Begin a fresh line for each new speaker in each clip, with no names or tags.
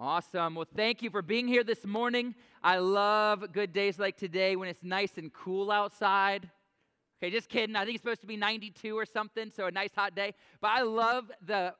Awesome. Well, thank you for being here this morning. I love good days like today when it's nice and cool outside. Okay, just kidding. I think it's supposed to be 92 or something, so a nice hot day. But I love the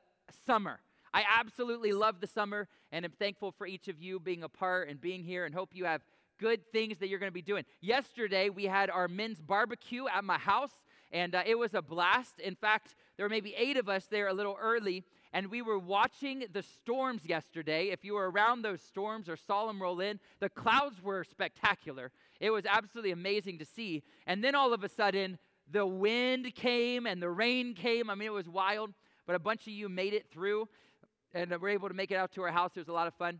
summer. I absolutely love the summer, and I'm thankful for each of you being a part and being here, and hope you have good things that you're going to be doing. Yesterday, we had our men's barbecue at my house, and uh, it was a blast. In fact, there were maybe eight of us there a little early, and we were watching the storms yesterday. If you were around those storms or saw them roll in, the clouds were spectacular. It was absolutely amazing to see. And then all of a sudden, the wind came and the rain came. I mean, it was wild, but a bunch of you made it through and were able to make it out to our house. It was a lot of fun.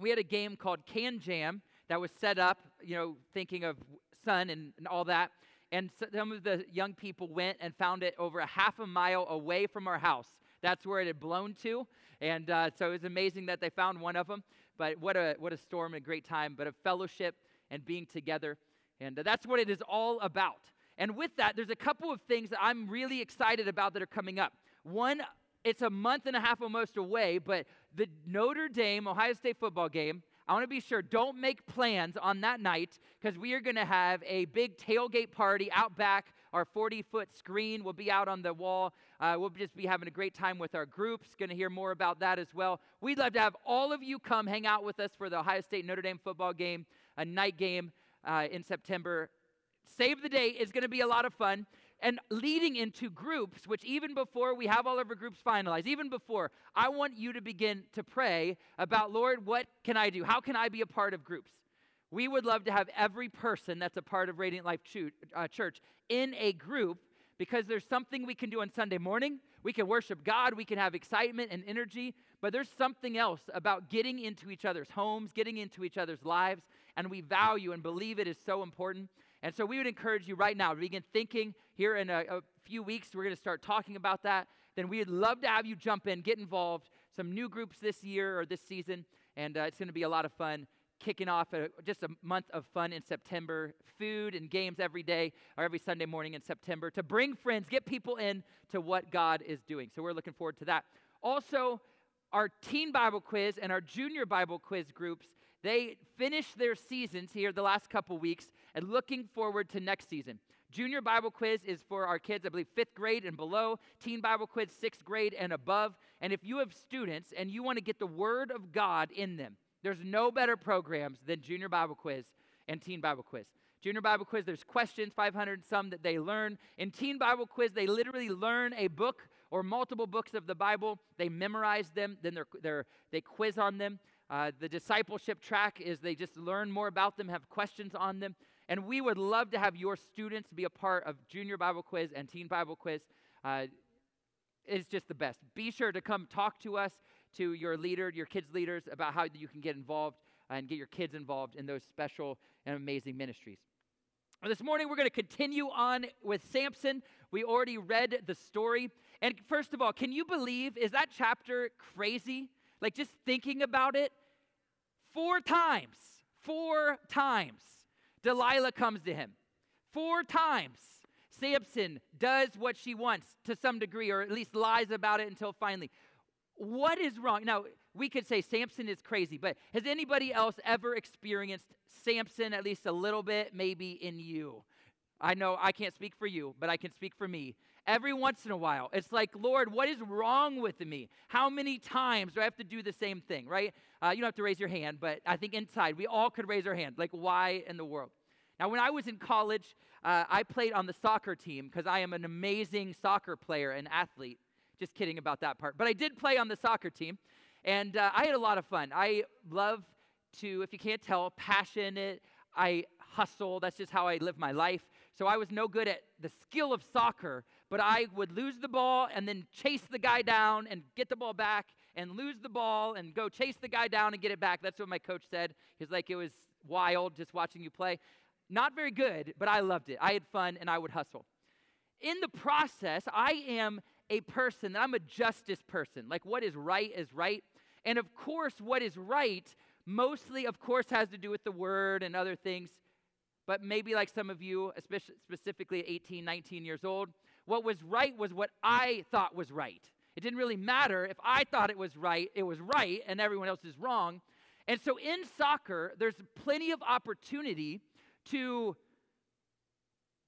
We had a game called KanJam that was set up, you know, thinking of sun and, and all that. And some of the young people went and found it over a half a mile away from our house. That's where it had blown to. And uh, so it was amazing that they found one of them. But what a, what a storm, a great time, but a fellowship and being together. And uh, that's what it is all about. And with that, there's a couple of things that I'm really excited about that are coming up. One, it's a month and a half almost away, but the Notre Dame Ohio State football game I want to be sure, don't make plans on that night because we are going to have a big tailgate party out back. Our 40 foot screen will be out on the wall. Uh, we'll just be having a great time with our groups. Going to hear more about that as well. We'd love to have all of you come hang out with us for the Ohio State Notre Dame football game, a night game uh, in September. Save the date. It's going to be a lot of fun and leading into groups, which even before we have all of our groups finalized, even before, I want you to begin to pray about, Lord, what can I do? How can I be a part of groups? We would love to have every person that's a part of Radiant Life uh, Church in a group because there's something we can do on Sunday morning. We can worship God, we can have excitement and energy, but there's something else about getting into each other's homes, getting into each other's lives, and we value and believe it is so important. And so we would encourage you right now to begin thinking here in a, a few weeks. We're going to start talking about that. Then we'd love to have you jump in, get involved. Some new groups this year or this season, and uh, it's going to be a lot of fun. Kicking off a, just a month of fun in September, food and games every day or every Sunday morning in September to bring friends, get people in to what God is doing. So we're looking forward to that. Also, our teen Bible quiz and our junior Bible quiz groups they finished their seasons here the last couple weeks and looking forward to next season. Junior Bible quiz is for our kids, I believe, fifth grade and below. Teen Bible quiz, sixth grade and above. And if you have students and you want to get the Word of God in them, there's no better programs than Junior Bible quiz and Teen Bible quiz. Junior Bible quiz, there's questions, 500 some that they learn. In Teen Bible quiz, they literally learn a book or multiple books of the Bible. They memorize them, then they're, they're, they quiz on them. Uh, the discipleship track is they just learn more about them, have questions on them. And we would love to have your students be a part of Junior Bible Quiz and Teen Bible Quiz. Uh, it's just the best. Be sure to come talk to us, to your leader, your kids' leaders, about how you can get involved and get your kids involved in those special and amazing ministries. This morning, we're going to continue on with Samson. We already read the story. And first of all, can you believe, is that chapter crazy? Like just thinking about it, four times, four times, Delilah comes to him. Four times, Samson does what she wants to some degree, or at least lies about it until finally. What is wrong? Now, we could say Samson is crazy, but has anybody else ever experienced Samson at least a little bit, maybe in you? I know I can't speak for you, but I can speak for me every once in a while. It's like, Lord, what is wrong with me? How many times do I have to do the same thing, right? Uh, you don't have to raise your hand, but I think inside we all could raise our hand. Like, why in the world? Now, when I was in college, uh, I played on the soccer team because I am an amazing soccer player and athlete. Just kidding about that part. But I did play on the soccer team, and uh, I had a lot of fun. I love to, if you can't tell, passionate. I hustle. That's just how I live my life. So I was no good at the skill of soccer, but I would lose the ball and then chase the guy down and get the ball back and lose the ball and go chase the guy down and get it back. That's what my coach said. He's like, it was wild just watching you play. Not very good, but I loved it. I had fun and I would hustle. In the process, I am a person that I'm a justice person. Like, what is right is right. And of course, what is right mostly, of course, has to do with the word and other things. But maybe like some of you, especially specifically 18, 19 years old, what was right was what I thought was right. It didn't really matter if I thought it was right, it was right, and everyone else is wrong. And so in soccer, there's plenty of opportunity to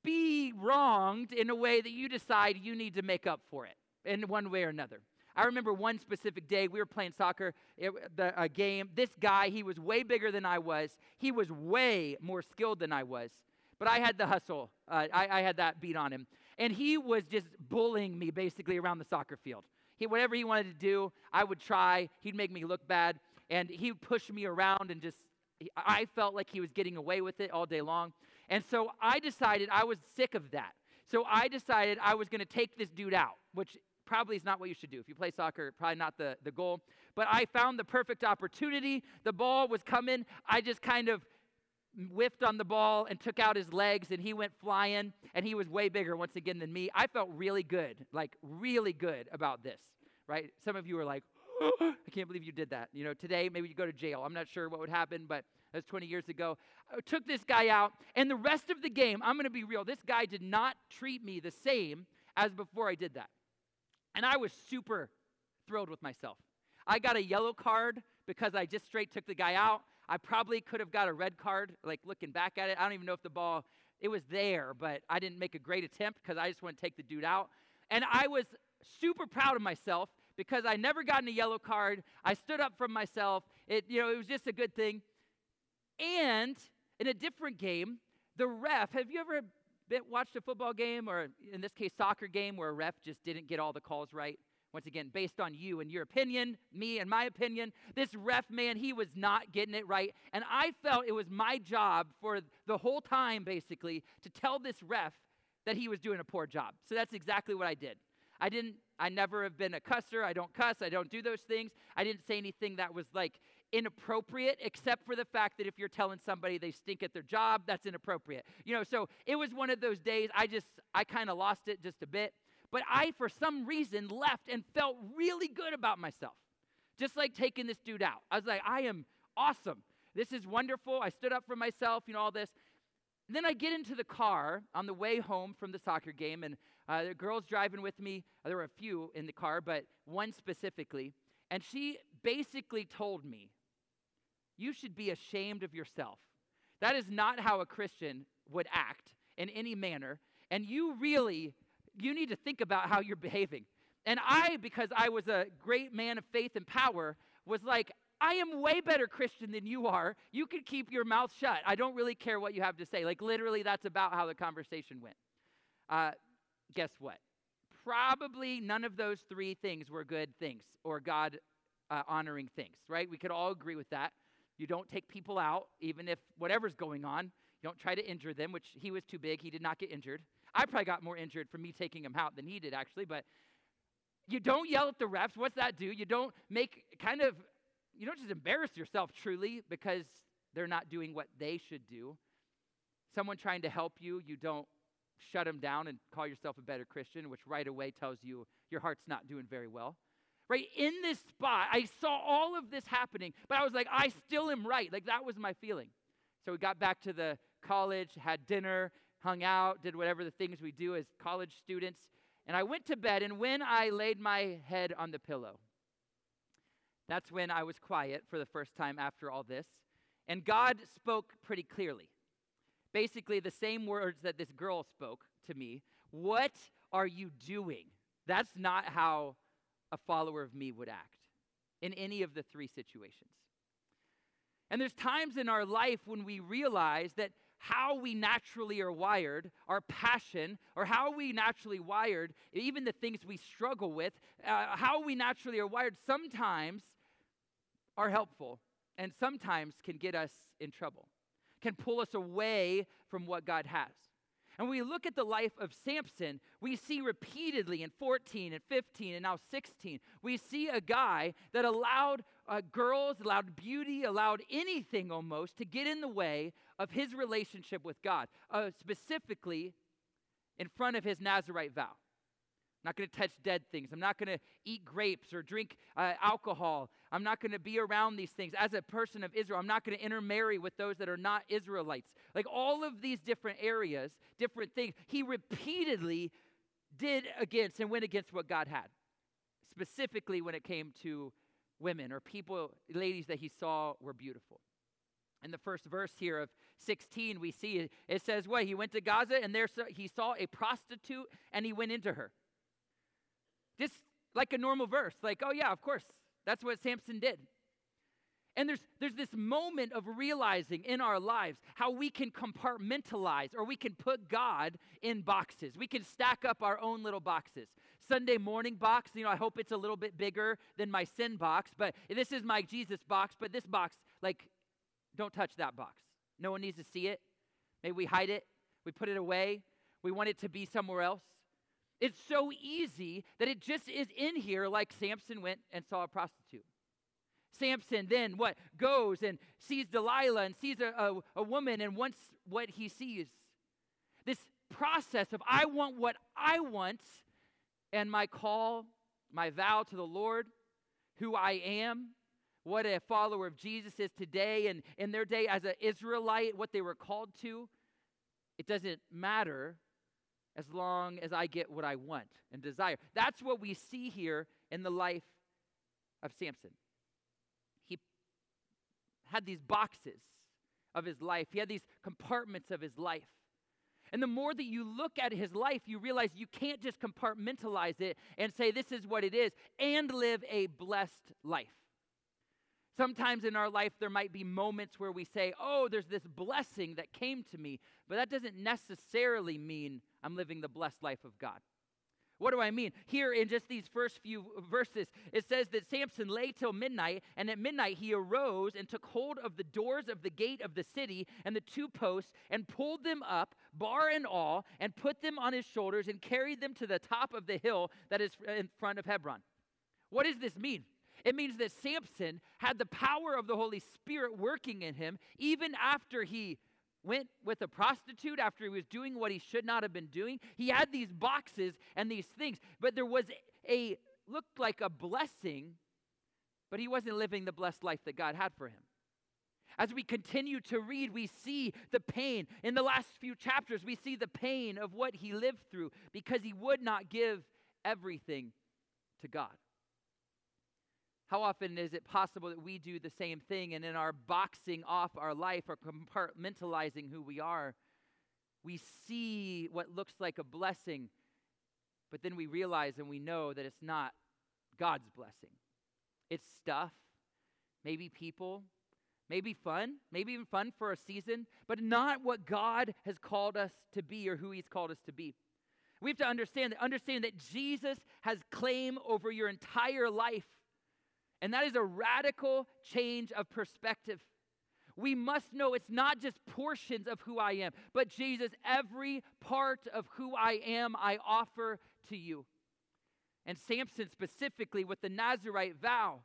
be wronged in a way that you decide you need to make up for it in one way or another. I remember one specific day we were playing soccer, it, the, a game. This guy, he was way bigger than I was. He was way more skilled than I was. But I had the hustle. Uh, I, I had that beat on him. And he was just bullying me basically around the soccer field. He, whatever he wanted to do, I would try. He'd make me look bad. And he would push me around and just, I felt like he was getting away with it all day long. And so I decided I was sick of that. So I decided I was going to take this dude out, which probably is not what you should do. If you play soccer, probably not the, the goal. But I found the perfect opportunity. The ball was coming. I just kind of whiffed on the ball and took out his legs, and he went flying, and he was way bigger once again than me. I felt really good, like really good about this, right? Some of you are like, I can't believe you did that. You know, today maybe you go to jail. I'm not sure what would happen, but that's 20 years ago. I took this guy out, and the rest of the game, I'm going to be real, this guy did not treat me the same as before I did that. And I was super thrilled with myself. I got a yellow card because I just straight took the guy out. I probably could have got a red card, like looking back at it. I don't even know if the ball, it was there, but I didn't make a great attempt because I just want to take the dude out. And I was super proud of myself because I never gotten a yellow card. I stood up for myself. It, you know, it was just a good thing. And in a different game, the ref, have you ever been, watched a football game or in this case soccer game where a ref just didn't get all the calls right? Once again, based on you and your opinion, me and my opinion, this ref man, he was not getting it right. And I felt it was my job for the whole time, basically, to tell this ref that he was doing a poor job. So that's exactly what I did. I didn't, I never have been a cusser. I don't cuss. I don't do those things. I didn't say anything that was like inappropriate, except for the fact that if you're telling somebody they stink at their job, that's inappropriate. You know, so it was one of those days I just, I kind of lost it just a bit. But I, for some reason, left and felt really good about myself. Just like taking this dude out. I was like, I am awesome. This is wonderful. I stood up for myself, you know, all this. And then I get into the car on the way home from the soccer game, and uh, the girl's driving with me. There were a few in the car, but one specifically. And she basically told me, you should be ashamed of yourself. That is not how a Christian would act in any manner. And you really, you need to think about how you're behaving. And I, because I was a great man of faith and power, was like, I am way better Christian than you are. You can keep your mouth shut. I don't really care what you have to say. Like, literally, that's about how the conversation went. Uh, guess what? Probably none of those three things were good things or God uh, honoring things, right? We could all agree with that. You don't take people out, even if whatever's going on. You don't try to injure them, which he was too big. He did not get injured. I probably got more injured from me taking him out than he did, actually. But you don't yell at the refs. What's that do? You don't make kind of, you don't just embarrass yourself truly because they're not doing what they should do. Someone trying to help you, you don't shut them down and call yourself a better Christian, which right away tells you your heart's not doing very well right? In this spot, I saw all of this happening, but I was like, I still am right. Like that was my feeling. So we got back to the college, had dinner, hung out, did whatever the things we do as college students. And I went to bed, and when I laid my head on the pillow, that's when I was quiet for the first time after all this. And God spoke pretty clearly. Basically, the same words that this girl spoke to me What are you doing? That's not how a follower of me would act in any of the three situations. And there's times in our life when we realize that how we naturally are wired, our passion, or how we naturally wired, even the things we struggle with, uh, how we naturally are wired sometimes are helpful and sometimes can get us in trouble, can pull us away from what God has. And we look at the life of Samson, we see repeatedly in 14 and 15 and now 16, we see a guy that allowed uh, girls, allowed beauty, allowed anything almost to get in the way of his relationship with God, uh, specifically in front of his Nazarite vow. I'm not going to touch dead things. I'm not going to eat grapes or drink uh, alcohol. I'm not going to be around these things. As a person of Israel, I'm not going to intermarry with those that are not Israelites. Like all of these different areas, different things, he repeatedly did against and went against what God had. specifically when it came to women or people, ladies that he saw were beautiful. In the first verse here of 16, we see it, it says, What? He went to Gaza and there he saw a prostitute and he went into her. Just like a normal verse, like, oh, yeah, of course, that's what Samson did. And there's, there's this moment of realizing in our lives how we can compartmentalize or we can put God in boxes. We can stack up our own little boxes. Sunday morning box, you know, I hope it's a little bit bigger than my sin box, but this is my Jesus box, but this box, like, don't touch that box. No one needs to see it. Maybe we hide it, we put it away, we want it to be somewhere else. It's so easy that it just is in here, like Samson went and saw a prostitute. Samson then what goes and sees Delilah and sees a, a, a, woman and wants what he sees. This process of I want what I want, and my call, my vow to the Lord, who I am, what a follower of Jesus is today, and in their day as an Israelite, what they were called to, it doesn't matter as long as I get what I want and desire. That's what we see here in the life of Samson. He had these boxes of his life, he had these compartments of his life. And the more that you look at his life, you realize you can't just compartmentalize it and say, this is what it is, and live a blessed life. Sometimes in our life, there might be moments where we say, Oh, there's this blessing that came to me, but that doesn't necessarily mean I'm living the blessed life of God. What do I mean? Here in just these first few verses, it says that Samson lay till midnight, and at midnight he arose and took hold of the doors of the gate of the city and the two posts, and pulled them up, bar and all, and put them on his shoulders, and carried them to the top of the hill that is in front of Hebron. What does this mean? It means that Samson had the power of the Holy Spirit working in him even after he went with a prostitute, after he was doing what he should not have been doing. He had these boxes and these things, but there was a, looked like a blessing, but he wasn't living the blessed life that God had for him. As we continue to read, we see the pain. In the last few chapters, we see the pain of what he lived through because he would not give everything to God. How often is it possible that we do the same thing and in our boxing off our life or compartmentalizing who we are, we see what looks like a blessing, but then we realize and we know that it's not God's blessing. It's stuff, maybe people, maybe fun, maybe even fun for a season, but not what God has called us to be or who He's called us to be. We have to understand that understand that Jesus has claim over your entire life. And that is a radical change of perspective. We must know it's not just portions of who I am, but Jesus, every part of who I am, I offer to you. And Samson, specifically with the Nazarite vow,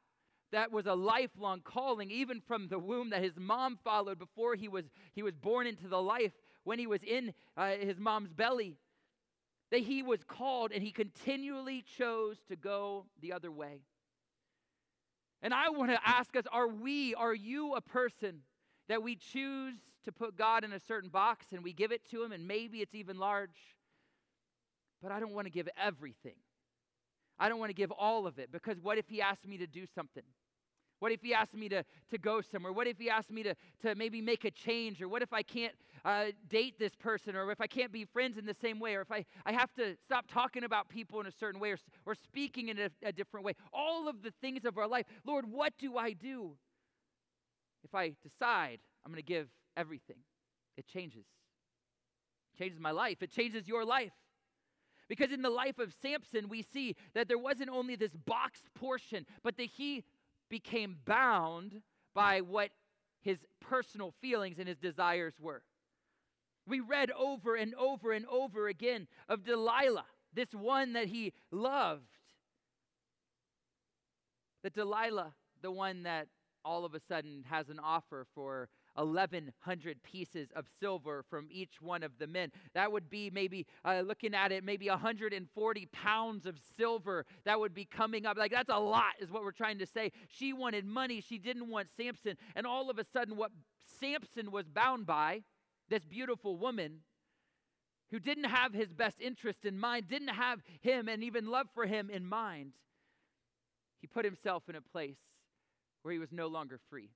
that was a lifelong calling, even from the womb that his mom followed before he was, he was born into the life, when he was in uh, his mom's belly, that he was called and he continually chose to go the other way. And I want to ask us are we, are you a person that we choose to put God in a certain box and we give it to Him, and maybe it's even large, but I don't want to give everything. I don't want to give all of it because what if He asked me to do something? What if he asked me to, to go somewhere? What if he asked me to, to maybe make a change? Or what if I can't uh, date this person? Or if I can't be friends in the same way? Or if I, I have to stop talking about people in a certain way or, or speaking in a, a different way? All of the things of our life. Lord, what do I do? If I decide I'm going to give everything, it changes. It changes my life, it changes your life. Because in the life of Samson, we see that there wasn't only this boxed portion, but that he became bound by what his personal feelings and his desires were. We read over and over and over again of Delilah, this one that he loved. That Delilah, the one that all of a sudden has an offer for 1,100 pieces of silver from each one of the men. That would be maybe, uh, looking at it, maybe 140 pounds of silver that would be coming up. Like, that's a lot, is what we're trying to say. She wanted money, she didn't want Samson. And all of a sudden, what Samson was bound by, this beautiful woman, who didn't have his best interest in mind, didn't have him and even love for him in mind. he put himself in a place where he was no longer free.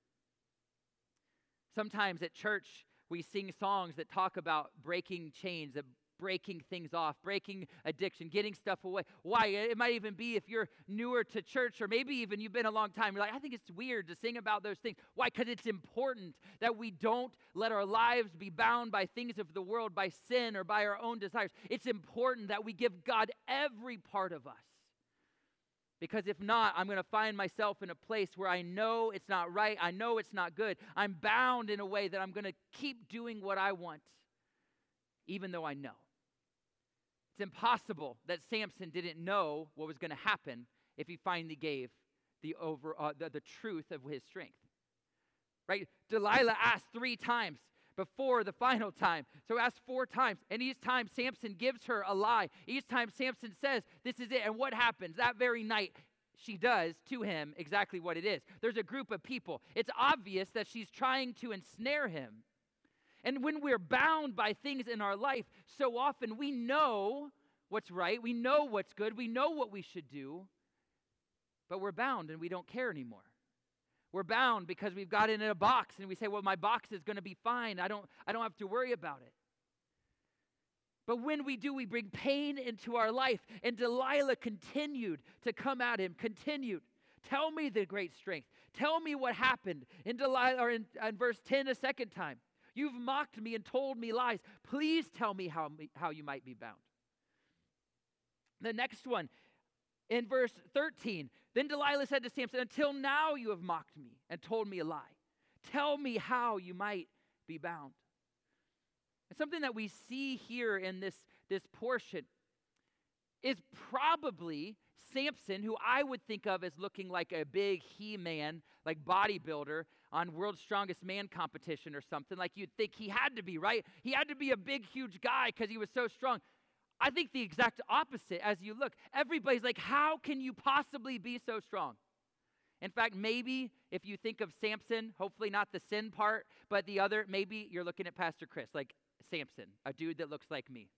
Sometimes at church, we sing songs that talk about breaking chains, breaking things off, breaking addiction, getting stuff away. Why? It might even be if you're newer to church or maybe even you've been a long time. You're like, I think it's weird to sing about those things. Why? Because it's important that we don't let our lives be bound by things of the world, by sin or by our own desires. It's important that we give God every part of us. Because if not, I'm going to find myself in a place where I know it's not right. I know it's not good. I'm bound in a way that I'm going to keep doing what I want, even though I know. It's impossible that Samson didn't know what was going to happen if he finally gave the, over, uh, the, the truth of his strength. Right? Delilah asked three times before the final time. So ask four times. And each time Samson gives her a lie. Each time Samson says, This is it. And what happens? That very night, she does to him exactly what it is. There's a group of people. It's obvious that she's trying to ensnare him. And when we're bound by things in our life, so often we know what's right, we know what's good, we know what we should do, but we're bound and we don't care anymore. We're bound because we've got it in a box and we say, well, my box is going to be fine. I don't, I don't have to worry about it. But when we do, we bring pain into our life. And Delilah continued to come at him, continued. Tell me the great strength. Tell me what happened. In Delilah, or in, in verse 10 a second time. You've mocked me and told me lies. Please tell me how, how you might be bound. The next one, in verse 13, then Delilah said to Samson, Until now you have mocked me and told me a lie. Tell me how you might be bound. And something that we see here in this, this portion is probably Samson, who I would think of as looking like a big he man, like bodybuilder on World's Strongest Man competition or something. Like you'd think he had to be, right? He had to be a big, huge guy because he was so strong. I think the exact opposite as you look. Everybody's like, how can you possibly be so strong? In fact, maybe if you think of Samson, hopefully not the sin part, but the other, maybe you're looking at Pastor Chris, like Samson, a dude that looks like me.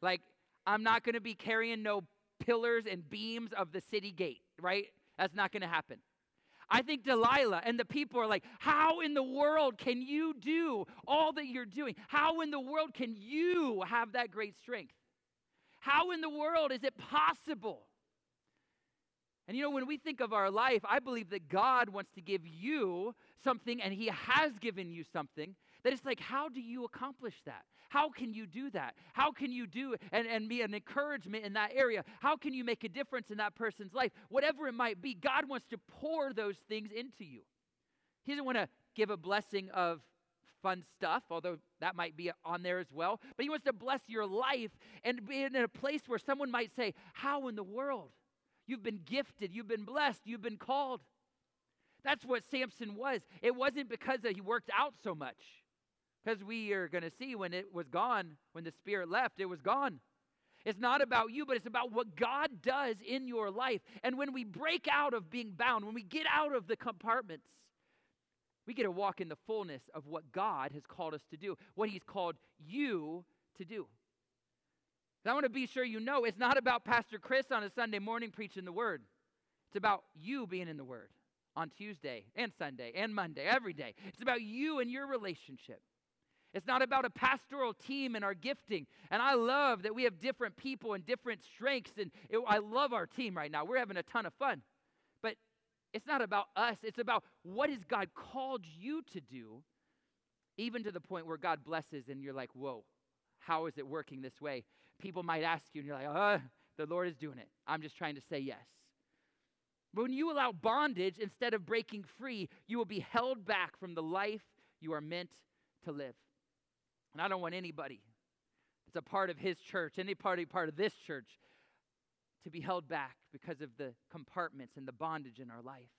Like, I'm not going to be carrying no pillars and beams of the city gate, right? That's not going to happen. I think Delilah and the people are like, How in the world can you do all that you're doing? How in the world can you have that great strength? How in the world is it possible? And you know, when we think of our life, I believe that God wants to give you something, and He has given you something that it's like, how do you accomplish that? How can you do that? How can you do and, and be an encouragement in that area? How can you make a difference in that person's life? Whatever it might be, God wants to pour those things into you. He doesn't want to give a blessing of fun stuff, although that might be on there as well. But He wants to bless your life and be in a place where someone might say, How in the world? You've been gifted, you've been blessed, you've been called. That's what Samson was. It wasn't because he worked out so much. Because we are going to see when it was gone, when the Spirit left, it was gone. It's not about you, but it's about what God does in your life. And when we break out of being bound, when we get out of the compartments, we get to walk in the fullness of what God has called us to do, what He's called you to do. I want to be sure you know it's not about Pastor Chris on a Sunday morning preaching the Word, it's about you being in the Word on Tuesday and Sunday and Monday, every day. It's about you and your relationship. It's not about a pastoral team and our gifting. And I love that we have different people and different strengths. And it, I love our team right now. We're having a ton of fun. It's not about us, it's about what has God called you to do, even to the point where God blesses and you're like, whoa, how is it working this way? People might ask you, and you're like, oh, the Lord is doing it. I'm just trying to say yes. But when you allow bondage instead of breaking free, you will be held back from the life you are meant to live. And I don't want anybody that's a part of his church, any party part of this church, to be held back because of the compartments and the bondage in our life.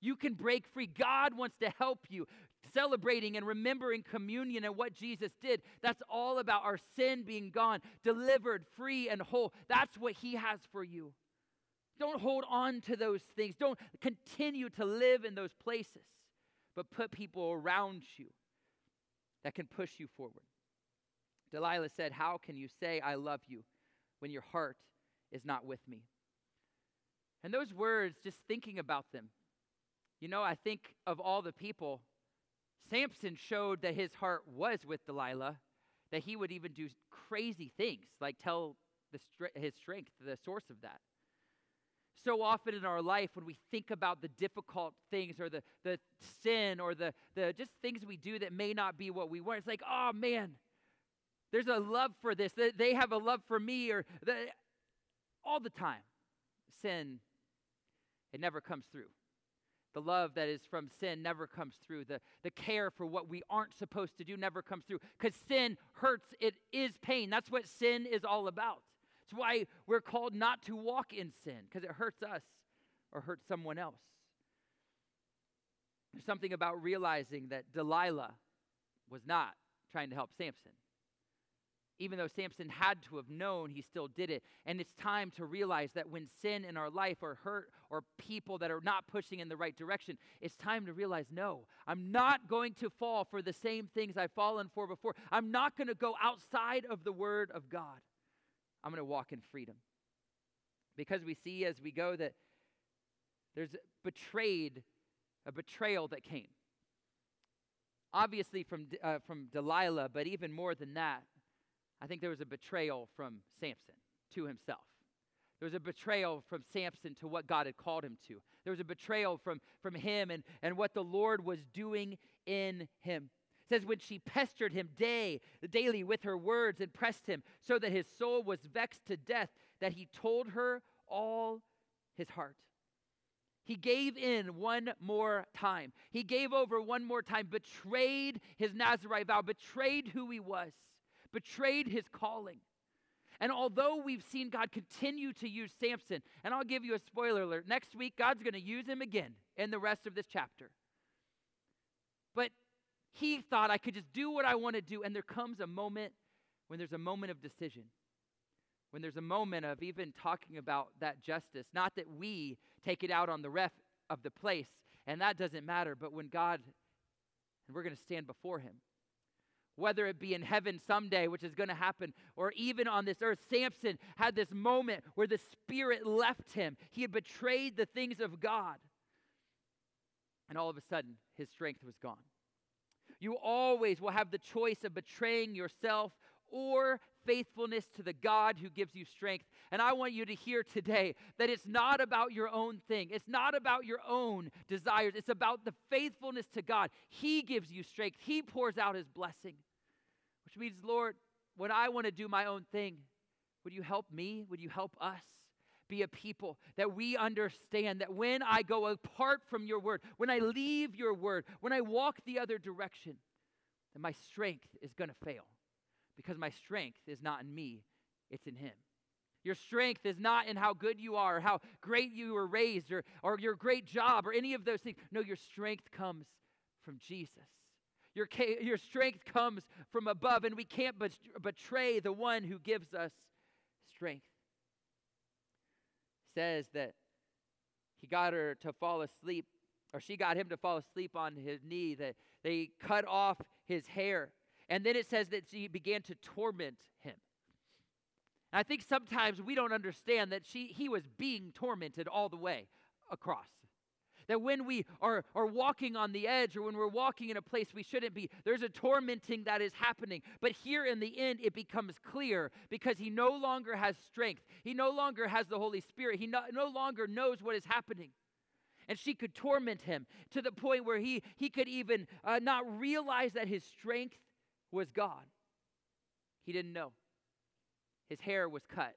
You can break free. God wants to help you. Celebrating and remembering communion and what Jesus did. That's all about our sin being gone, delivered, free, and whole. That's what He has for you. Don't hold on to those things. Don't continue to live in those places, but put people around you that can push you forward. Delilah said, How can you say, I love you, when your heart is not with me? And those words, just thinking about them, you know, I think of all the people, Samson showed that his heart was with Delilah, that he would even do crazy things, like tell the, his strength, the source of that. So often in our life, when we think about the difficult things or the, the sin or the, the just things we do that may not be what we want, it's like, oh man, there's a love for this. They have a love for me, or the, all the time. Sin, it never comes through. The love that is from sin never comes through. The, the care for what we aren't supposed to do never comes through. Because sin hurts, it is pain. That's what sin is all about. It's why we're called not to walk in sin, because it hurts us or hurts someone else. There's something about realizing that Delilah was not trying to help Samson. Even though Samson had to have known, he still did it. And it's time to realize that when sin in our life or hurt or people that are not pushing in the right direction, it's time to realize no, I'm not going to fall for the same things I've fallen for before. I'm not going to go outside of the Word of God. I'm going to walk in freedom. Because we see as we go that there's betrayed, a betrayal that came. Obviously from, uh, from Delilah, but even more than that, I think there was a betrayal from Samson to himself. There was a betrayal from Samson to what God had called him to. There was a betrayal from, from him and, and what the Lord was doing in him. It says, when she pestered him day, daily with her words and pressed him, so that his soul was vexed to death, that he told her all his heart. He gave in one more time. He gave over one more time, betrayed his Nazarite vow, betrayed who he was betrayed his calling. And although we've seen God continue to use Samson, and I'll give you a spoiler alert next week, God's going to use him again in the rest of this chapter. But he thought I could just do what I want to do. And there comes a moment when there's a moment of decision, when there's a moment of even talking about that justice. Not that we take it out on the ref of the place, and that doesn't matter, but when God, and we're going to stand before him whether it be in heaven someday, which is going to happen, or even on this earth. Samson had this moment where the Spirit left him. He had betrayed the things of God. And all of a sudden, his strength was gone. You always will have the choice of betraying yourself or faithfulness to the God who gives you strength. And I want you to hear today that it's not about your own thing, it's not about your own desires, it's about the faithfulness to God. He gives you strength, He pours out His blessing, which means, Lord, when I want to do my own thing, would you help me? Would you help us? Be a people that we understand that when I go apart from your word, when I leave your word, when I walk the other direction, that my strength is going to fail because my strength is not in me, it's in Him. Your strength is not in how good you are, or how great you were raised, or, or your great job, or any of those things. No, your strength comes from Jesus. Your, your strength comes from above, and we can't betray the one who gives us strength. Says that he got her to fall asleep, or she got him to fall asleep on his knee, that they cut off his hair. And then it says that she began to torment him. I think sometimes we don't understand that she, he was being tormented all the way across. That when we are, are walking on the edge or when we're walking in a place we shouldn't be, there's a tormenting that is happening. But here in the end, it becomes clear because he no longer has strength. He no longer has the Holy Spirit. He no, no longer knows what is happening. And she could torment him to the point where he, he could even uh, not realize that his strength was God. He didn't know. His hair was cut.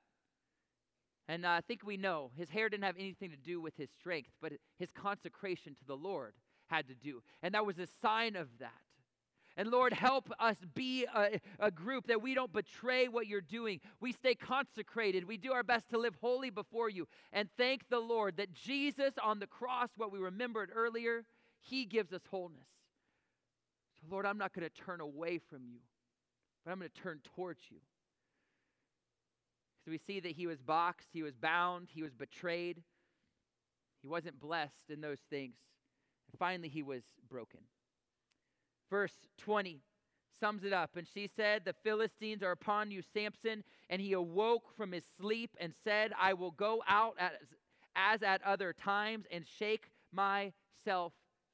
And uh, I think we know his hair didn't have anything to do with his strength, but his consecration to the Lord had to do. And that was a sign of that. And Lord, help us be a, a, group that we don't betray what you're doing. We stay consecrated. We do our best to live holy before you. And thank the Lord that Jesus on the cross, what we remembered earlier, he gives us wholeness. So, Lord, I'm not going to turn away from you, but I'm going to turn towards you. So we see that he was boxed, he was bound, he was betrayed. He wasn't blessed in those things. And finally, he was broken. Verse 20 sums it up. And she said, The Philistines are upon you, Samson. And he awoke from his sleep and said, I will go out as, as at other times and shake myself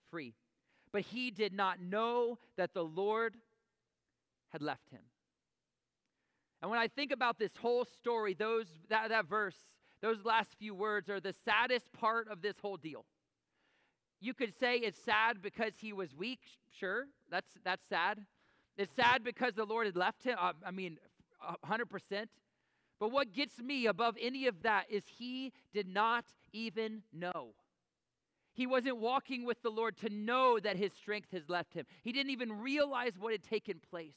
free. But he did not know that the Lord had left him. And when I think about this whole story, those that, that verse, those last few words are the saddest part of this whole deal. You could say it's sad because he was weak, sure, that's that's sad. It's sad because the Lord had left him. Uh, I mean, 100%. But what gets me above any of that is he did not even know. He wasn't walking with the Lord to know that his strength has left him. He didn't even realize what had taken place.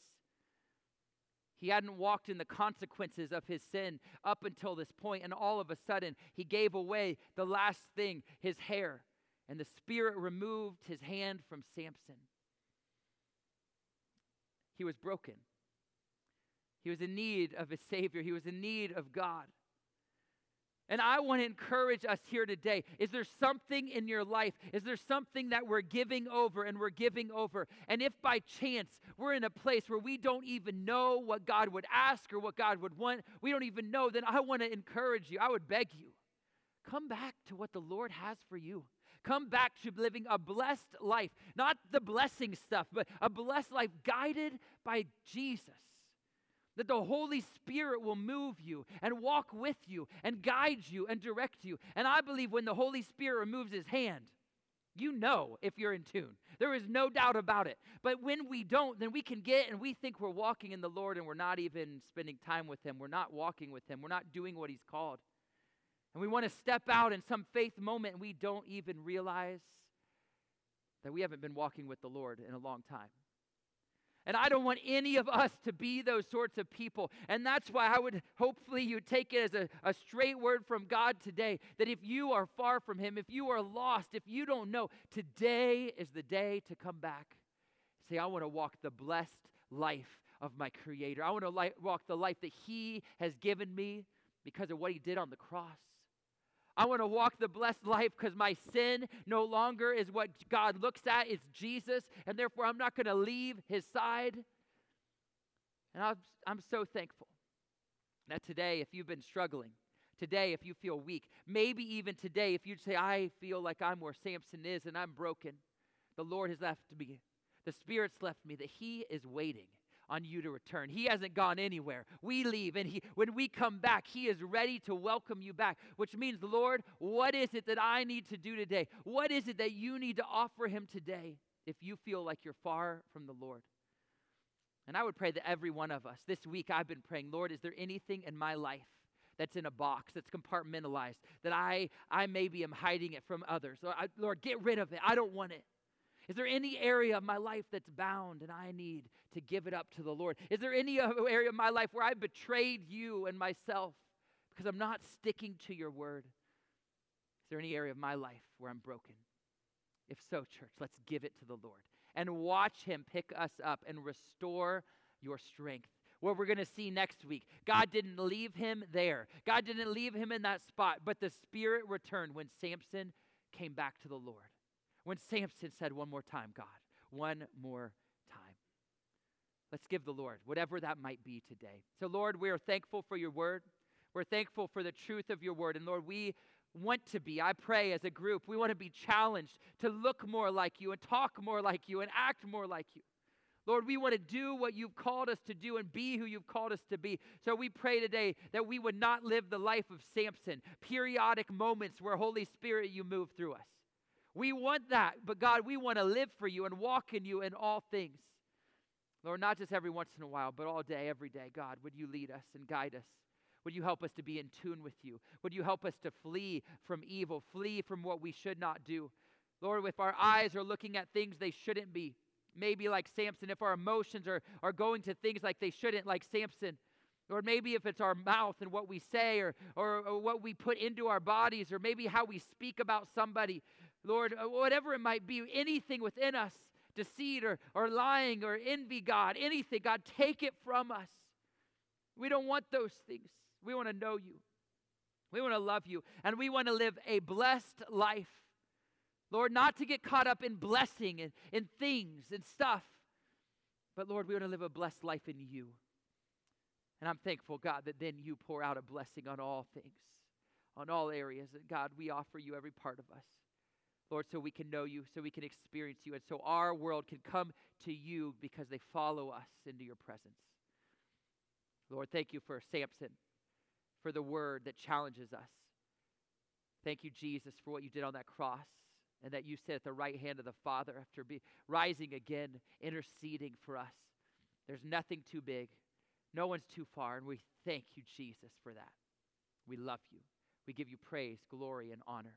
He hadn't walked in the consequences of his sin up until this point, and all of a sudden, he gave away the last thing his hair, and the Spirit removed his hand from Samson. He was broken. He was in need of a Savior, he was in need of God. And I want to encourage us here today. Is there something in your life? Is there something that we're giving over and we're giving over? And if by chance we're in a place where we don't even know what God would ask or what God would want, we don't even know, then I want to encourage you. I would beg you. Come back to what the Lord has for you. Come back to living a blessed life, not the blessing stuff, but a blessed life guided by Jesus that the Holy Spirit will move you and walk with you and guide you and direct you. And I believe when the Holy Spirit removes his hand, you know if you're in tune. There is no doubt about it. But when we don't, then we can get and we think we're walking in the Lord and we're not even spending time with him. We're not walking with him. We're not doing what he's called. And we want to step out in some faith moment and we don't even realize that we haven't been walking with the Lord in a long time. And I don't want any of us to be those sorts of people. And that's why I would hopefully you take it as a, a straight word from God today that if you are far from Him, if you are lost, if you don't know, today is the day to come back. Say, I want to walk the blessed life of my Creator. I want to li- walk the life that He has given me because of what He did on the cross. I want to walk the blessed life because my sin no longer is what God looks at, it's Jesus, and therefore I'm not going to leave his side. And I'm, I'm so thankful that today, if you've been struggling, today, if you feel weak, maybe even today, if you say, I feel like I'm where Samson is and I'm broken, the Lord has left me, the Spirit's left me, that He is waiting on you to return. He hasn't gone anywhere. We leave, and he, when we come back, He is ready to welcome you back, which means, Lord, what is it that I need to do today? What is it that you need to offer Him today if you feel like you're far from the Lord? And I would pray that every one of us, this week I've been praying, Lord, is there anything in my life? that's in a box that's compartmentalized that i i maybe am hiding it from others so I, lord get rid of it i don't want it is there any area of my life that's bound and I need to give it up to the Lord? Is there any area of my life where I betrayed you and myself because I'm not sticking to your word? Is there any area of my life where I'm broken? If so, church, let's give it to the Lord and watch Him pick us up and restore your strength. What we're going to see next week. God didn't leave him there, God didn't leave him in that spot, but the Spirit returned when Samson came back to the Lord. When Samson said, One more time, God, one more time. Let's give the Lord whatever that might be today. So, Lord, we are thankful for your word. We're thankful for the truth of your word. And Lord, we want to be, I pray as a group, we want to be challenged to look more like you and talk more like you and act more like you. Lord, we want to do what you've called us to do and be who you've called us to be. So we pray today that we would not live the life of Samson, periodic moments where Holy Spirit you move through us. We want that, but God, we want to live for you and walk in you in all things. Lord, not just every once in a while, but all day, every day. God, would you lead us and guide us? Would you help us to be in tune with you? Would you help us to flee from evil, flee from what we should not do? Lord, if our eyes are looking at things they shouldn't be, maybe like Samson, if our emotions are, are going to things like they shouldn't, like Samson, or maybe if it's our mouth and what we say or, or, or, what we put into our bodies, or maybe how we speak about somebody, Lord, uh, whatever it might be, anything within us, deceit or, or lying or envy, God, anything, God, take it from us. We don't want those things. We want to know you. We want to love you. And we want to live a blessed life. Lord, not to get caught up in blessing and in things and stuff, but Lord, we want to live a blessed life in you. And I'm thankful, God, that then you pour out a blessing on all things on all areas. And God, we offer you every part of us. Lord, so we can know you, so we can experience you, and so our world can come to you because they follow us into your presence. Lord, thank you for Samson, for the word that challenges us. Thank you, Jesus, for what you did on that cross and that you sit at the right hand of the Father after be rising again, interceding for us. There's nothing too big, no one's too far, and we thank you, Jesus, for that. We love you. We give you praise, glory, and honor.